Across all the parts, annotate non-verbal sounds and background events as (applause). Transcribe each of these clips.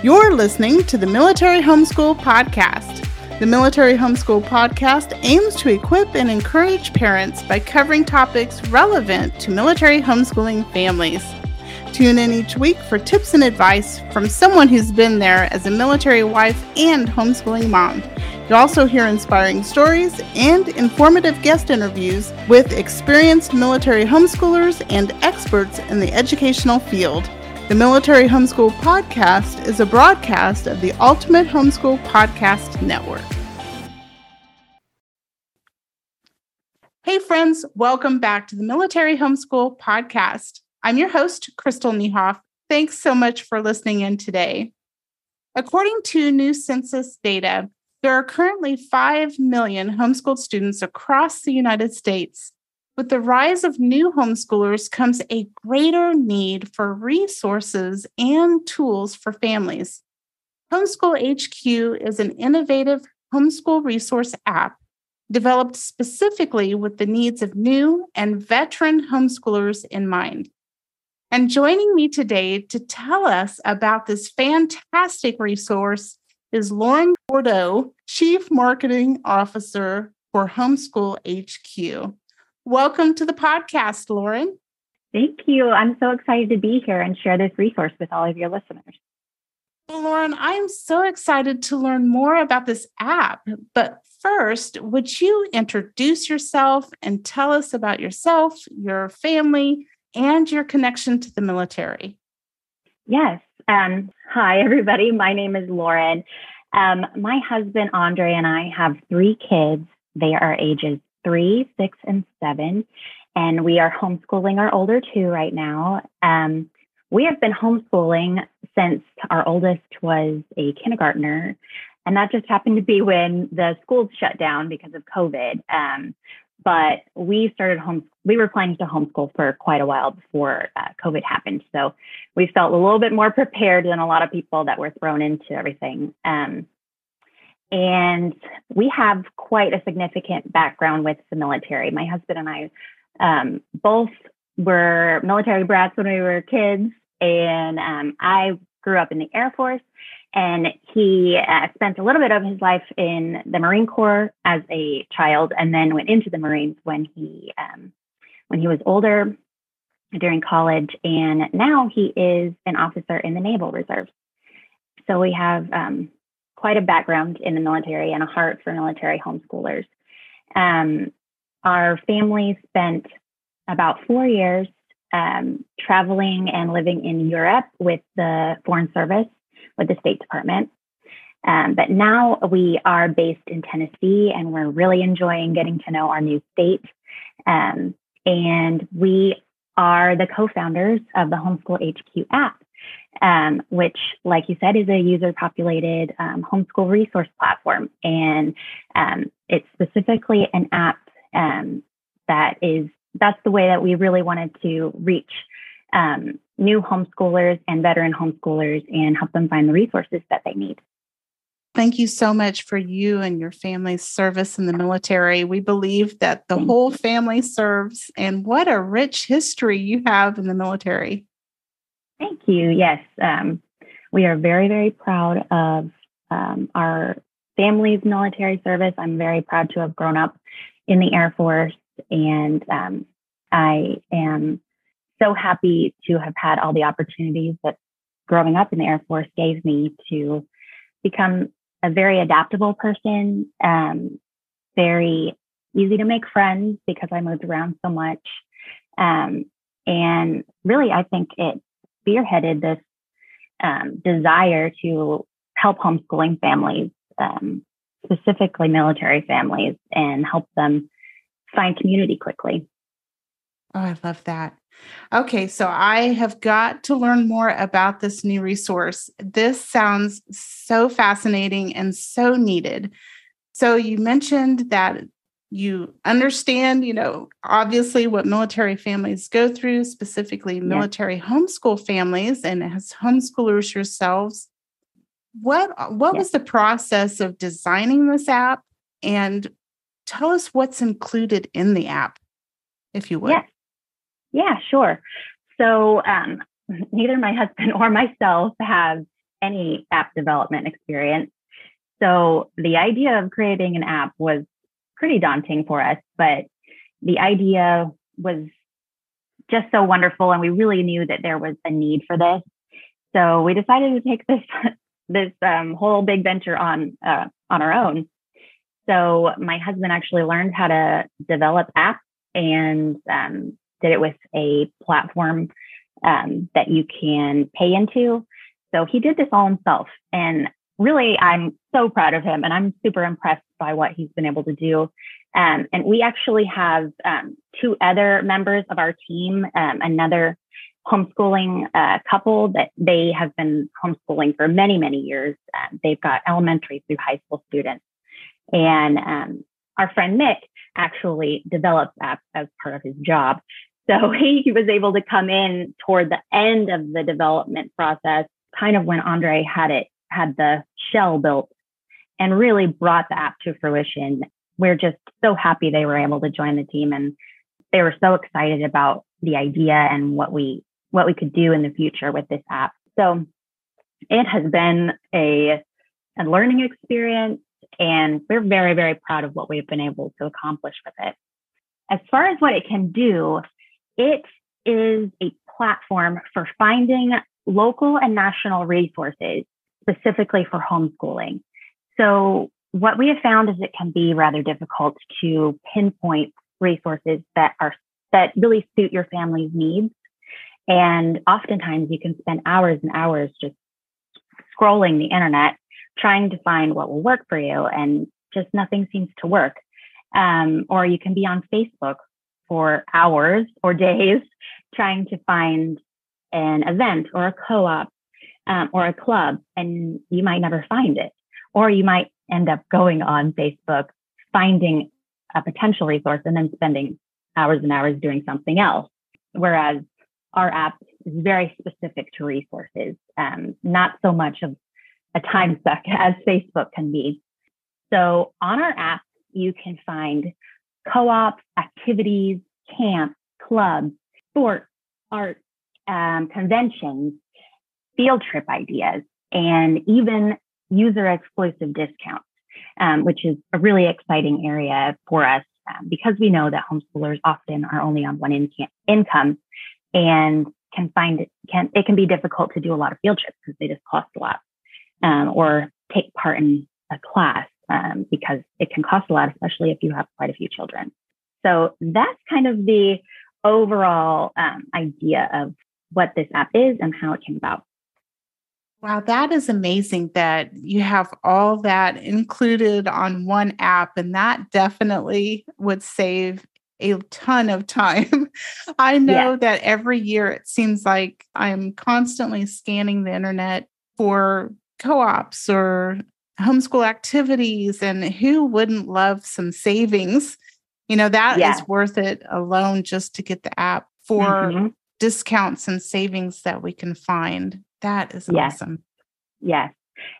You're listening to the Military Homeschool Podcast. The Military Homeschool Podcast aims to equip and encourage parents by covering topics relevant to military homeschooling families. Tune in each week for tips and advice from someone who's been there as a military wife and homeschooling mom. You'll also hear inspiring stories and informative guest interviews with experienced military homeschoolers and experts in the educational field. The Military Homeschool Podcast is a broadcast of the Ultimate Homeschool Podcast Network. Hey, friends, welcome back to the Military Homeschool Podcast. I'm your host, Crystal Niehoff. Thanks so much for listening in today. According to new census data, there are currently 5 million homeschooled students across the United States. With the rise of new homeschoolers comes a greater need for resources and tools for families. Homeschool HQ is an innovative homeschool resource app developed specifically with the needs of new and veteran homeschoolers in mind. And joining me today to tell us about this fantastic resource is Lauren Bordeaux, Chief Marketing Officer for Homeschool HQ. Welcome to the podcast, Lauren. Thank you. I'm so excited to be here and share this resource with all of your listeners. Well, Lauren, I'm so excited to learn more about this app. But first, would you introduce yourself and tell us about yourself, your family, and your connection to the military? Yes. Um, hi, everybody. My name is Lauren. Um, my husband, Andre, and I have three kids. They are ages three, six, and seven. And we are homeschooling our older two right now. Um, we have been homeschooling since our oldest was a kindergartner. And that just happened to be when the schools shut down because of COVID. Um, but we started home we were planning to homeschool for quite a while before uh, covid happened so we felt a little bit more prepared than a lot of people that were thrown into everything um, and we have quite a significant background with the military my husband and i um, both were military brats when we were kids and um, i grew up in the air force and he uh, spent a little bit of his life in the Marine Corps as a child, and then went into the Marines when he um, when he was older during college. And now he is an officer in the Naval Reserve. So we have um, quite a background in the military and a heart for military homeschoolers. Um, our family spent about four years um, traveling and living in Europe with the Foreign Service with the State Department. Um, but now we are based in Tennessee and we're really enjoying getting to know our new state. Um, and we are the co founders of the Homeschool HQ app, um, which, like you said, is a user populated um, homeschool resource platform. And um, it's specifically an app um, that is, that's the way that we really wanted to reach um, new homeschoolers and veteran homeschoolers and help them find the resources that they need. Thank you so much for you and your family's service in the military. We believe that the whole family serves, and what a rich history you have in the military. Thank you. Yes, um, we are very, very proud of um, our family's military service. I'm very proud to have grown up in the Air Force, and um, I am so happy to have had all the opportunities that growing up in the Air Force gave me to become a very adaptable person, um, very easy to make friends because I moved around so much. Um, and really, I think it spearheaded this um, desire to help homeschooling families, um, specifically military families, and help them find community quickly. Oh, I love that. Okay, so I have got to learn more about this new resource. This sounds so fascinating and so needed. So you mentioned that you understand, you know, obviously what military families go through, specifically military yeah. homeschool families, and as homeschoolers yourselves. What what yeah. was the process of designing this app? And tell us what's included in the app, if you would. Yes. Yeah, sure. So um, (laughs) neither my husband or myself have any app development experience. So the idea of creating an app was pretty daunting for us, but the idea was just so wonderful. And we really knew that there was a need for this. So we decided to take this, (laughs) this um, whole big venture on, uh, on our own. So my husband actually learned how to develop apps and um, did it with a platform um, that you can pay into. So he did this all himself. And really, I'm so proud of him and I'm super impressed by what he's been able to do. Um, and we actually have um, two other members of our team, um, another homeschooling uh, couple that they have been homeschooling for many, many years. Um, they've got elementary through high school students. And um, our friend Nick actually develops apps as part of his job. So (laughs) he was able to come in toward the end of the development process, kind of when Andre had it, had the shell built and really brought the app to fruition. We're just so happy they were able to join the team and they were so excited about the idea and what we what we could do in the future with this app. So it has been a, a learning experience and we're very, very proud of what we've been able to accomplish with it. As far as what it can do, it is a platform for finding local and national resources specifically for homeschooling. So, what we have found is it can be rather difficult to pinpoint resources that are that really suit your family's needs. And oftentimes you can spend hours and hours just scrolling the internet trying to find what will work for you and just nothing seems to work. Um, or you can be on Facebook for hours or days (laughs) trying to find an event or a co-op um, or a club and you might never find it or you might end up going on facebook finding a potential resource and then spending hours and hours doing something else. Whereas our app is very specific to resources um, not so much of a time suck (laughs) as facebook can be. So on our app you can find co-ops activities camps clubs sports art um, conventions field trip ideas and even user exclusive discounts, um, which is a really exciting area for us um, because we know that homeschoolers often are only on one in- income and can find it can it can be difficult to do a lot of field trips because they just cost a lot um, or take part in a class um, because it can cost a lot, especially if you have quite a few children. So that's kind of the overall um, idea of what this app is and how it came about. Wow, that is amazing that you have all that included on one app, and that definitely would save a ton of time. (laughs) I know yeah. that every year it seems like I'm constantly scanning the internet for co ops or homeschool activities, and who wouldn't love some savings? You know, that yeah. is worth it alone just to get the app for mm-hmm. discounts and savings that we can find. That is yes. awesome. Yes.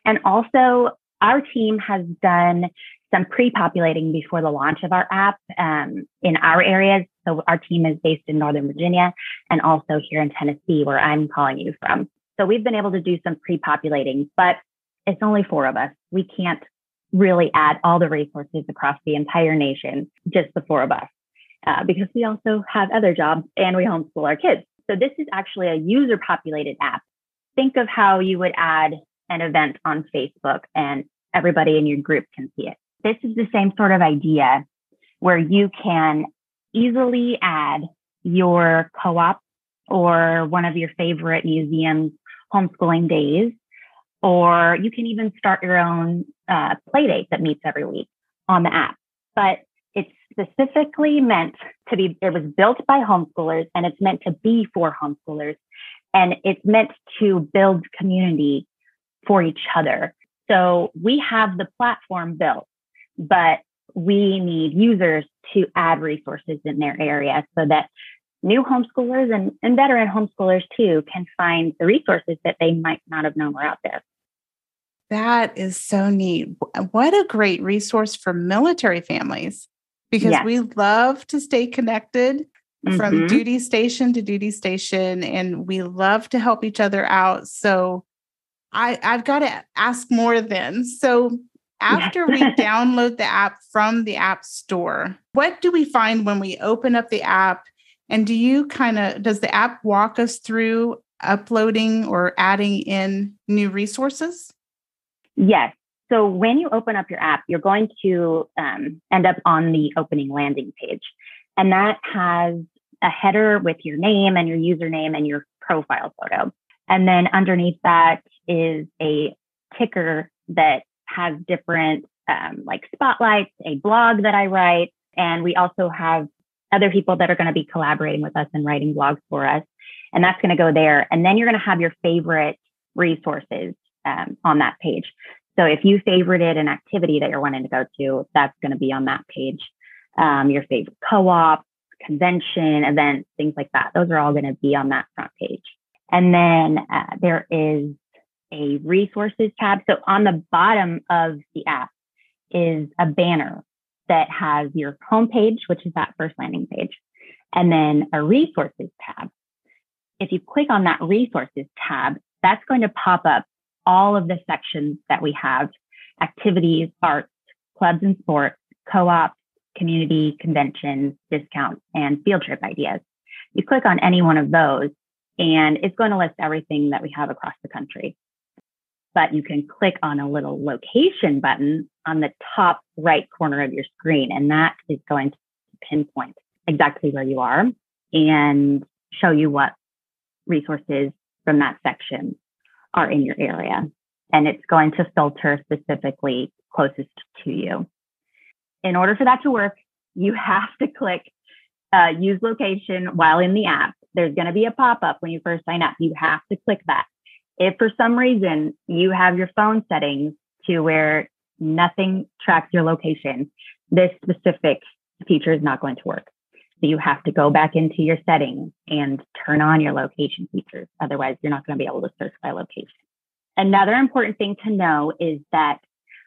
And also, our team has done some pre populating before the launch of our app um, in our areas. So, our team is based in Northern Virginia and also here in Tennessee, where I'm calling you from. So, we've been able to do some pre populating, but it's only four of us. We can't really add all the resources across the entire nation, just the four of us, uh, because we also have other jobs and we homeschool our kids. So, this is actually a user populated app think of how you would add an event on Facebook and everybody in your group can see it. This is the same sort of idea where you can easily add your co-op or one of your favorite museums homeschooling days, or you can even start your own uh, play date that meets every week on the app. But it's specifically meant to be, it was built by homeschoolers and it's meant to be for homeschoolers and it's meant to build community for each other. So we have the platform built, but we need users to add resources in their area so that new homeschoolers and, and veteran homeschoolers too can find the resources that they might not have known were out there. That is so neat. What a great resource for military families because yes. we love to stay connected mm-hmm. from duty station to duty station and we love to help each other out so I, I've got to ask more then. So after we (laughs) download the app from the App Store, what do we find when we open up the app? And do you kind of, does the app walk us through uploading or adding in new resources? Yes. So when you open up your app, you're going to um, end up on the opening landing page. And that has a header with your name and your username and your profile photo. And then underneath that is a ticker that has different um, like spotlights, a blog that I write, and we also have other people that are going to be collaborating with us and writing blogs for us. And that's going to go there. And then you're going to have your favorite resources um, on that page. So if you favorited an activity that you're wanting to go to, that's going to be on that page. Um, your favorite co-op, convention, event, things like that. Those are all going to be on that front page. And then uh, there is a resources tab. So on the bottom of the app is a banner that has your homepage, which is that first landing page, and then a resources tab. If you click on that resources tab, that's going to pop up all of the sections that we have activities, arts, clubs and sports, co-ops, community conventions, discounts, and field trip ideas. You click on any one of those and it's going to list everything that we have across the country. But you can click on a little location button on the top right corner of your screen, and that is going to pinpoint exactly where you are and show you what resources from that section are in your area. And it's going to filter specifically closest to you. In order for that to work, you have to click uh, use location while in the app there's going to be a pop up when you first sign up. You have to click that. If for some reason you have your phone settings to where nothing tracks your location, this specific feature is not going to work. So you have to go back into your settings and turn on your location features. Otherwise, you're not going to be able to search by location. Another important thing to know is that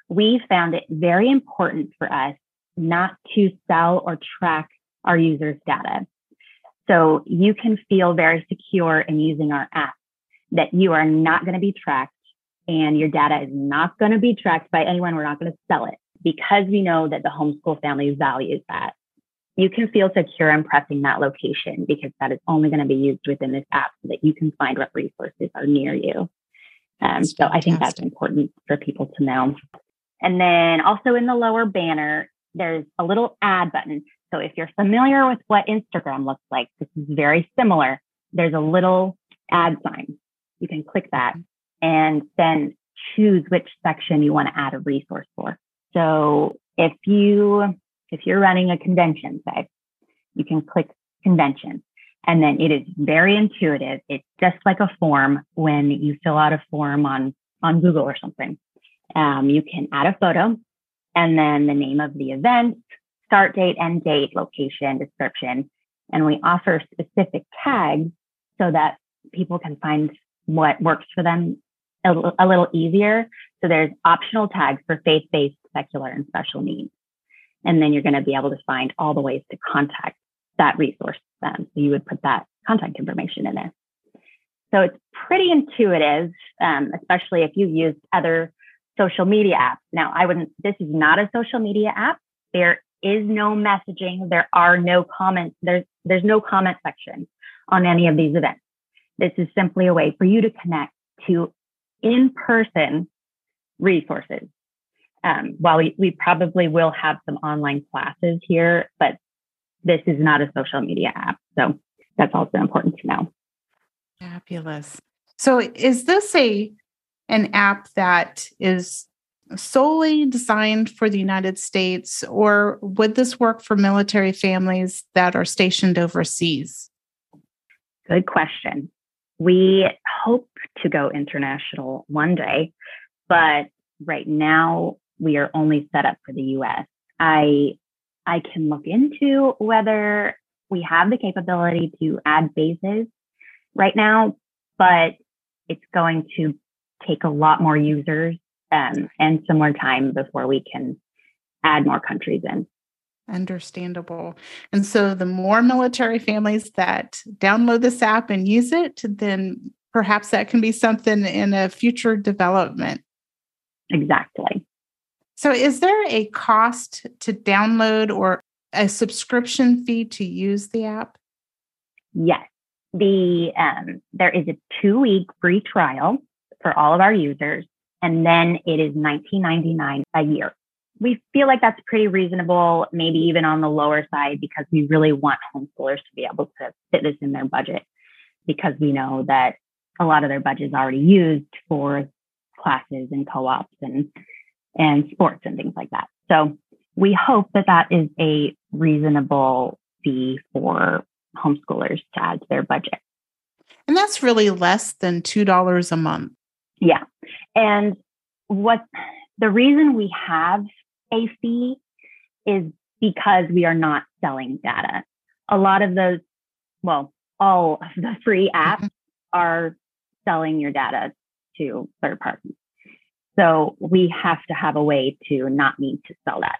we found it very important for us not to sell or track our users' data. So you can feel very secure in using our app that you are not going to be tracked and your data is not going to be tracked by anyone. We're not going to sell it because we know that the homeschool family values that. You can feel secure in pressing that location because that is only going to be used within this app so that you can find what resources are near you. Um, so I think that's important for people to know. And then also in the lower banner, there's a little add button. So if you're familiar with what Instagram looks like, this is very similar. There's a little add sign. You can click that and then choose which section you want to add a resource for. So if you if you're running a convention, say, you can click convention. And then it is very intuitive. It's just like a form when you fill out a form on, on Google or something. Um, you can add a photo and then the name of the event, start date, end date, location, description. And we offer specific tags so that people can find what works for them a, little easier. So there's optional tags for faith-based, secular, and special needs. And then you're going to be able to find all the ways to contact that resource then. So you would put that contact information in there. So it's pretty intuitive, um, especially if you've used other social media app. Now, I wouldn't, this is not a social media app. There is no messaging. There are no comments. There's, there's no comment section on any of these events. This is simply a way for you to connect to in-person resources. Um, while we, we probably will have some online classes here, but this is not a social media app. So that's also important to know. Fabulous. So is this a an app that is solely designed for the United States, or would this work for military families that are stationed overseas? Good question. We hope to go international one day, but right now we are only set up for the US. I I can look into whether we have the capability to add bases right now, but it's going to take a lot more users um, and some more time before we can add more countries in. Understandable. And so the more military families that download this app and use it, then perhaps that can be something in a future development. Exactly. So, is there a cost to download or a subscription fee to use the app? Yes. The um, there is a two week free trial for all of our users, and then it is $19.99 a year. We feel like that's pretty reasonable, maybe even on the lower side, because we really want homeschoolers to be able to fit this in their budget because we know that a lot of their budget is already used for classes and co-ops and and sports and things like that. So we hope that that is a reasonable fee for homeschoolers to add to their budget. And that's really less than $2 a month. Yeah. And what the reason we have a fee is because we are not selling data. A lot of those, well, all of the free apps mm-hmm. are selling your data to third parties. So we have to have a way to not need to sell that.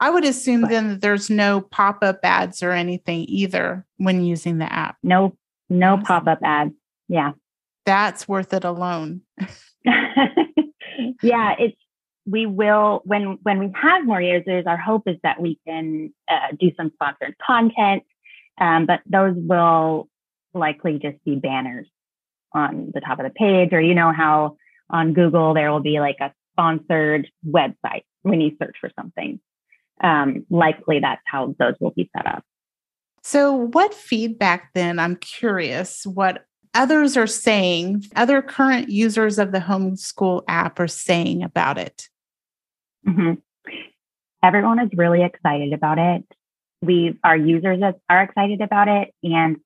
I would assume but, then that there's no pop-up ads or anything either when using the app. No, no pop-up ads. Yeah. That's worth it alone. (laughs) yeah, it's we will when when we have more users. Our hope is that we can uh, do some sponsored content, um, but those will likely just be banners on the top of the page, or you know how on Google there will be like a sponsored website when you search for something. Um, likely that's how those will be set up. So, what feedback then? I'm curious what others are saying, other current users of the homeschool app are saying about it. Mm-hmm. Everyone is really excited about it. We, our users are excited about it, and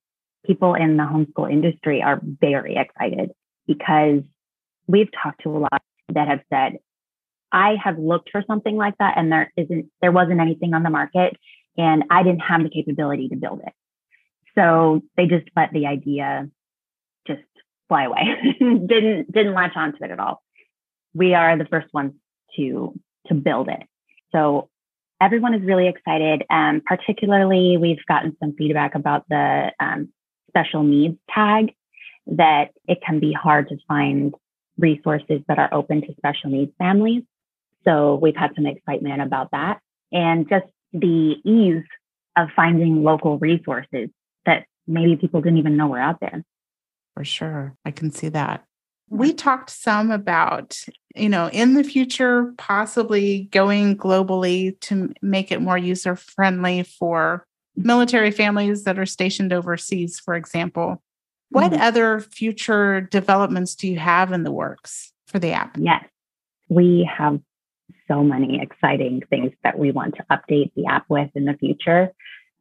people in the homeschool industry are very excited because we've talked to a lot that have said, I have looked for something like that and there isn't, there wasn't anything on the market and I didn't have the capability to build it. So they just let the idea fly away. (laughs) didn't, didn't latch onto it at all. We are the first ones to, to build it. So everyone is really excited. Um, particularly, we've gotten some feedback about the um, special needs tag that it can be hard to find resources that are open to special needs families. So we've had some excitement about that and just the ease of finding local resources that maybe people didn't even know were out there. For sure. I can see that. We talked some about, you know, in the future, possibly going globally to make it more user friendly for military families that are stationed overseas, for example. What mm-hmm. other future developments do you have in the works for the app? Yes, we have so many exciting things that we want to update the app with in the future.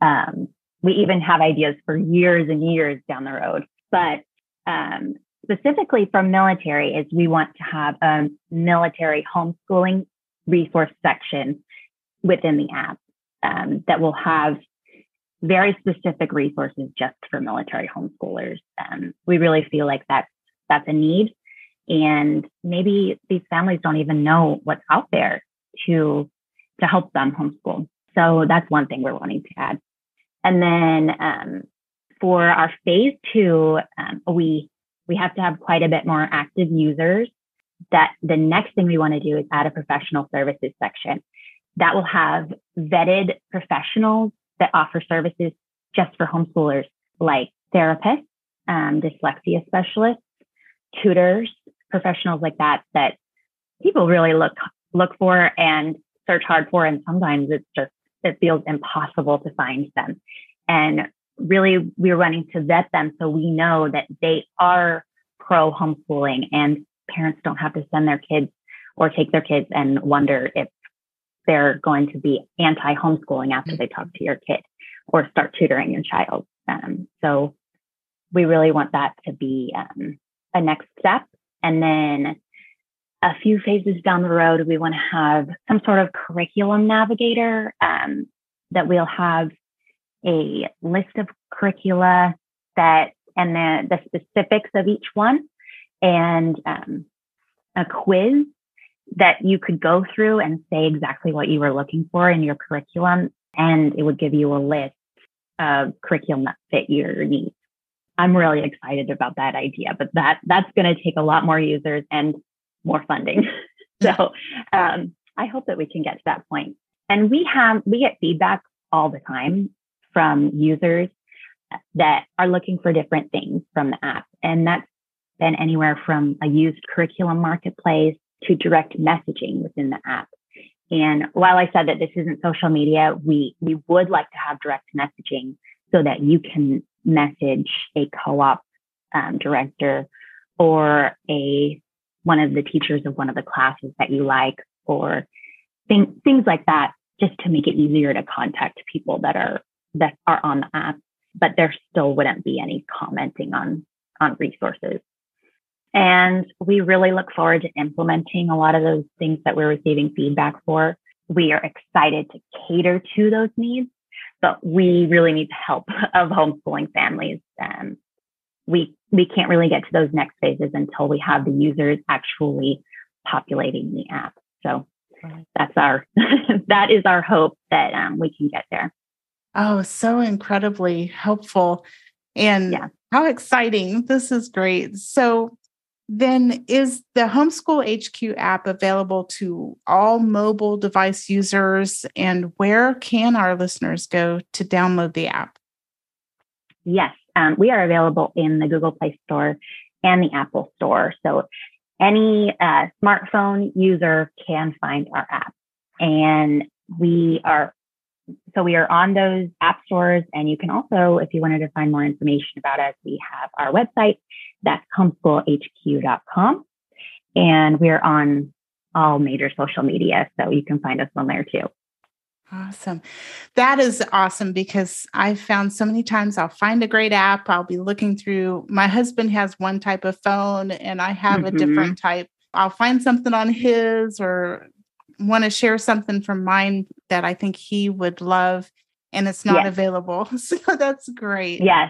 Um, we even have ideas for years and years down the road. But um, specifically from military is we want to have a military homeschooling resource section within the app um, that will have very specific resources just for military homeschoolers. Um, we really feel like that's that's a need, and maybe these families don't even know what's out there to to help them homeschool. So that's one thing we're wanting to add. And then um, for our phase two, um, we we have to have quite a bit more active users. That the next thing we want to do is add a professional services section that will have vetted professionals that offer services just for homeschoolers, like therapists, um, dyslexia specialists, tutors, professionals like that, that people really look look for and search hard for, and sometimes it's just it feels impossible to find them. And really, we're running to vet them so we know that they are pro homeschooling, and parents don't have to send their kids or take their kids and wonder if they're going to be anti homeschooling after they talk to your kid or start tutoring your child. Um, so we really want that to be um, a next step. And then a few phases down the road, we want to have some sort of curriculum navigator um, that we'll have a list of curricula that and the, the specifics of each one and um, a quiz that you could go through and say exactly what you were looking for in your curriculum, and it would give you a list of curriculum that fit your needs. I'm really excited about that idea, but that that's going to take a lot more users and more funding. (laughs) so um, I hope that we can get to that point. And we have we get feedback all the time from users that are looking for different things from the app, and that's been anywhere from a used curriculum marketplace to direct messaging within the app. And while I said that this isn't social media, we we would like to have direct messaging so that you can message a co-op um, director or a one of the teachers of one of the classes that you like or things things like that just to make it easier to contact people that are that are on the app but there still wouldn't be any commenting on on resources and we really look forward to implementing a lot of those things that we're receiving feedback for we are excited to cater to those needs but we really need the help (laughs) of homeschooling families. Um, we we can't really get to those next phases until we have the users actually populating the app. So that's our (laughs) that is our hope that um, we can get there. Oh, so incredibly helpful, and yeah. how exciting! This is great. So then is the Homeschool HQ app available to all mobile device users? And where can our listeners go to download the app? Yes, um, we are available in the Google Play Store and the Apple Store. So any uh, smartphone user can find our app. And we are so we are on those app stores and you can also if you wanted to find more information about us we have our website that's homeschoolhq.com. And we're on all major social media. So you can find us on there too. Awesome. That is awesome because I've found so many times I'll find a great app. I'll be looking through. My husband has one type of phone and I have mm-hmm. a different type. I'll find something on his or want to share something from mine that I think he would love and it's not yes. available. (laughs) So that's great. Yes.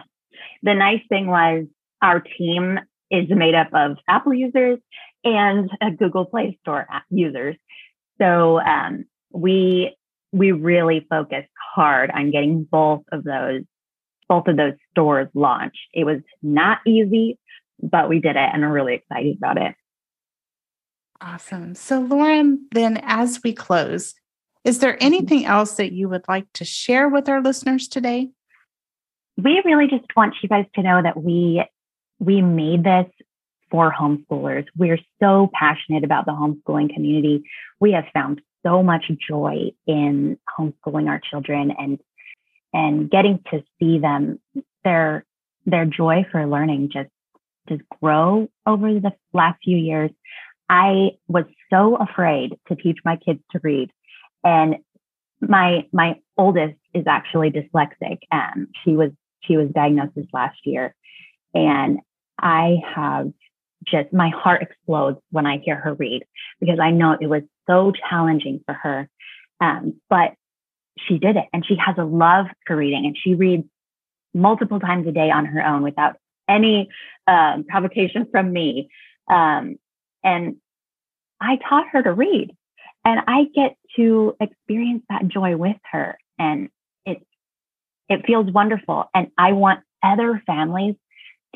The nice thing was our team is made up of Apple users and Google Play Store users. So um, we we really focused hard on getting both of those both of those stores launched. It was not easy, but we did it and we're really excited about it. Awesome. So Lauren, then as we close, is there mm-hmm. anything else that you would like to share with our listeners today? We really just want you guys to know that we we made this for homeschoolers. We're so passionate about the homeschooling community. We have found so much joy in homeschooling our children and and getting to see them their their joy for learning just just grow over the last few years. I was so afraid to teach my kids to read. And my my oldest is actually dyslexic. Um, she was she was diagnosed this last year. And I have just my heart explodes when I hear her read because I know it was so challenging for her. Um, but she did it and she has a love for reading and she reads multiple times a day on her own without any um, provocation from me. Um, and I taught her to read and I get to experience that joy with her and it, it feels wonderful. And I want other families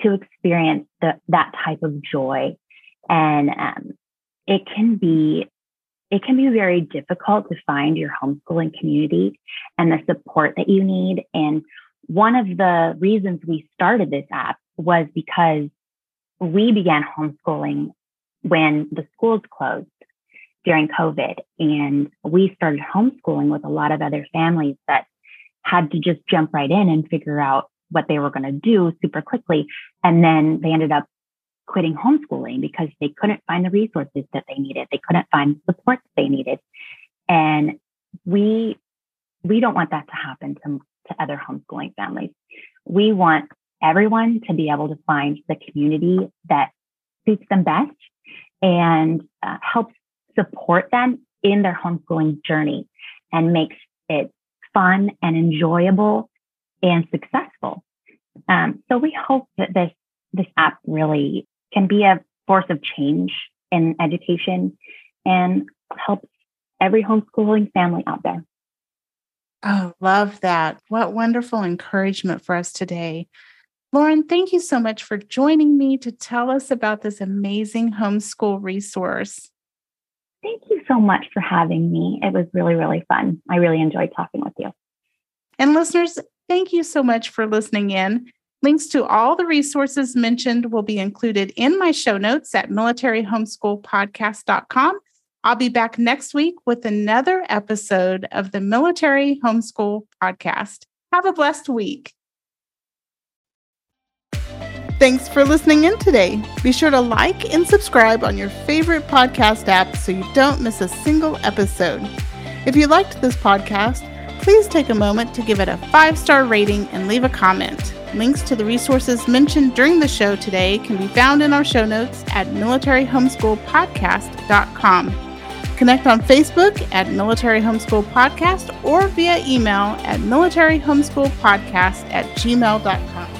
to experience the, that type of joy. And um, it can be it can be very difficult to find your homeschooling community and the support that you need. And one of the reasons we started this app was because we began homeschooling when the schools closed during COVID. And we started homeschooling with a lot of other families that had to just jump right in and figure out what they were going to do super quickly. And then they ended up quitting homeschooling because they couldn't find the resources that they needed. They couldn't find the support that they needed. And we, we don't want that to happen to, to other homeschooling families. We want everyone to be able to find the community that suits them best and uh, helps support them in their homeschooling journey and makes it fun and enjoyable and successful. Um, so we hope that this this app really can be a force of change in education and helps every homeschooling family out there. Oh, love that. What wonderful encouragement for us today. Lauren, thank you so much for joining me to tell us about this amazing homeschool resource. Thank you so much for having me. It was really, really fun. I really enjoyed talking with you. And listeners, thank you so much for listening in. Links to all the resources mentioned will be included in my show notes at militaryhomeschoolpodcast.com. I'll be back next week with another episode of the Military Homeschool Podcast. Have a blessed week. Thanks for listening in today. Be sure to like and subscribe on your favorite podcast app so you don't miss a single episode. If you liked this podcast, please take a moment to give it a five star rating and leave a comment. Links to the resources mentioned during the show today can be found in our show notes at militaryhomeschoolpodcast.com. Connect on Facebook at Military Homeschool Podcast or via email at militaryhomeschoolpodcast at gmail.com.